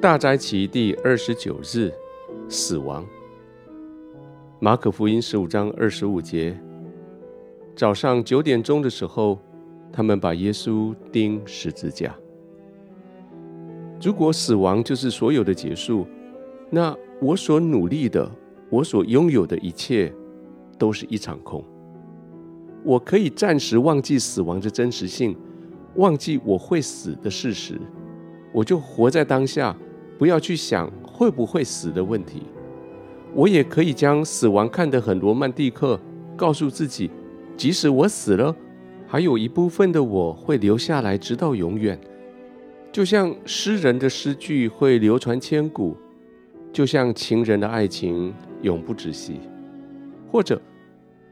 大斋期第二十九日，死亡。马可福音十五章二十五节，早上九点钟的时候，他们把耶稣钉十字架。如果死亡就是所有的结束，那我所努力的，我所拥有的一切，都是一场空。我可以暂时忘记死亡的真实性，忘记我会死的事实，我就活在当下。不要去想会不会死的问题。我也可以将死亡看得很罗曼蒂克，告诉自己，即使我死了，还有一部分的我会留下来，直到永远。就像诗人的诗句会流传千古，就像情人的爱情永不止息。或者，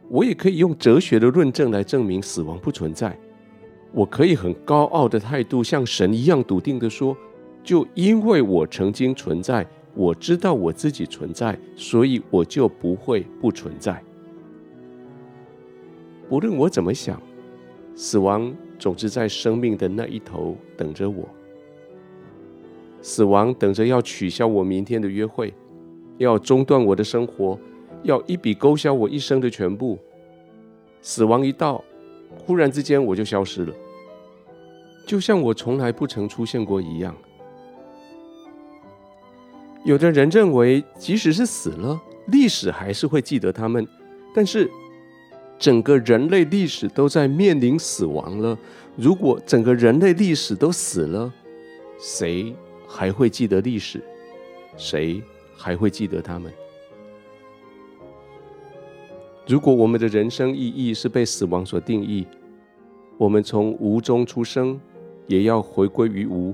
我也可以用哲学的论证来证明死亡不存在。我可以很高傲的态度，像神一样笃定地说。就因为我曾经存在，我知道我自己存在，所以我就不会不存在。不论我怎么想，死亡总是在生命的那一头等着我。死亡等着要取消我明天的约会，要中断我的生活，要一笔勾销我一生的全部。死亡一到，忽然之间我就消失了，就像我从来不曾出现过一样。有的人认为，即使是死了，历史还是会记得他们。但是，整个人类历史都在面临死亡了。如果整个人类历史都死了，谁还会记得历史？谁还会记得他们？如果我们的人生意义是被死亡所定义，我们从无中出生，也要回归于无。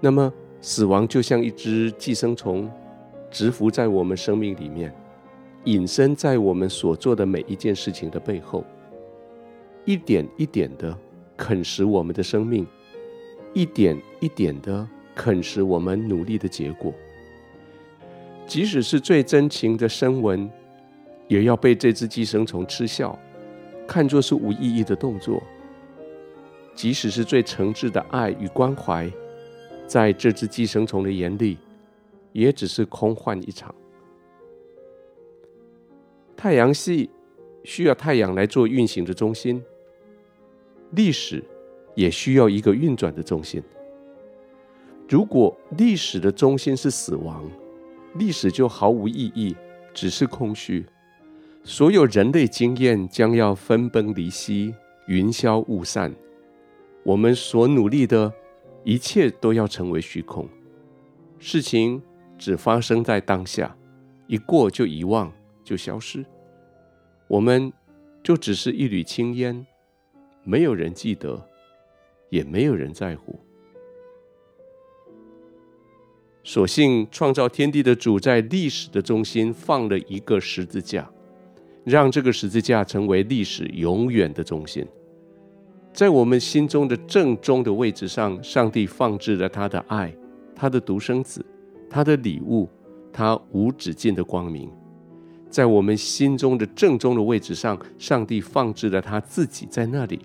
那么，死亡就像一只寄生虫，蛰伏在我们生命里面，隐身在我们所做的每一件事情的背后，一点一点的啃食我们的生命，一点一点的啃食我们努力的结果。即使是最真情的深吻，也要被这只寄生虫嗤笑，看作是无意义的动作。即使是最诚挚的爱与关怀。在这只寄生虫的眼里，也只是空幻一场。太阳系需要太阳来做运行的中心，历史也需要一个运转的中心。如果历史的中心是死亡，历史就毫无意义，只是空虚。所有人类经验将要分崩离析，云消雾散。我们所努力的。一切都要成为虚空，事情只发生在当下，一过就遗忘，就消失。我们就只是一缕青烟，没有人记得，也没有人在乎。所幸创造天地的主在历史的中心放了一个十字架，让这个十字架成为历史永远的中心。在我们心中的正中的位置上，上帝放置了他的爱，他的独生子，他的礼物，他无止境的光明。在我们心中的正中的位置上，上帝放置了他自己在那里。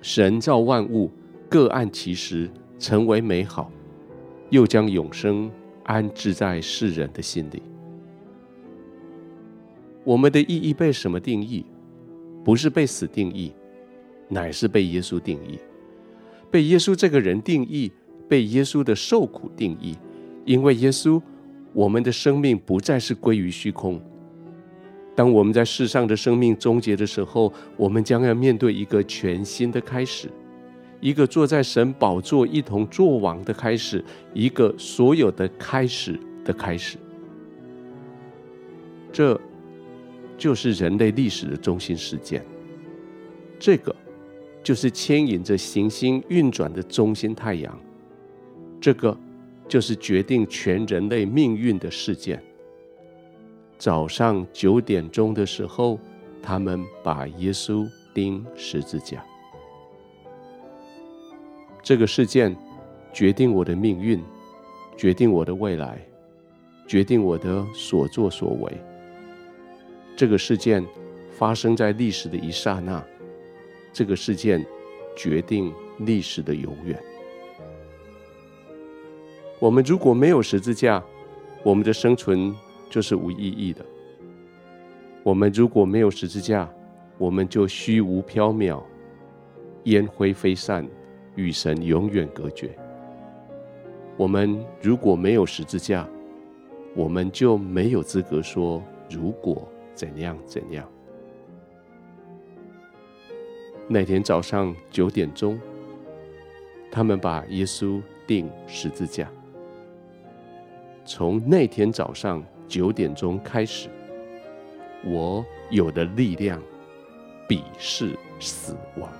神造万物，各按其时，成为美好，又将永生安置在世人的心里。我们的意义被什么定义？不是被死定义。乃是被耶稣定义，被耶稣这个人定义，被耶稣的受苦定义。因为耶稣，我们的生命不再是归于虚空。当我们在世上的生命终结的时候，我们将要面对一个全新的开始，一个坐在神宝座一同作王的开始，一个所有的开始的开始。这就是人类历史的中心事件。这个。就是牵引着行星运转的中心太阳，这个就是决定全人类命运的事件。早上九点钟的时候，他们把耶稣钉十字架。这个事件决定我的命运，决定我的未来，决定我的所作所为。这个事件发生在历史的一刹那。这个事件决定历史的永远。我们如果没有十字架，我们的生存就是无意义的。我们如果没有十字架，我们就虚无缥缈、烟灰飞散，与神永远隔绝。我们如果没有十字架，我们就没有资格说“如果怎样怎样”。那天早上九点钟，他们把耶稣钉十字架。从那天早上九点钟开始，我有的力量，鄙视死亡。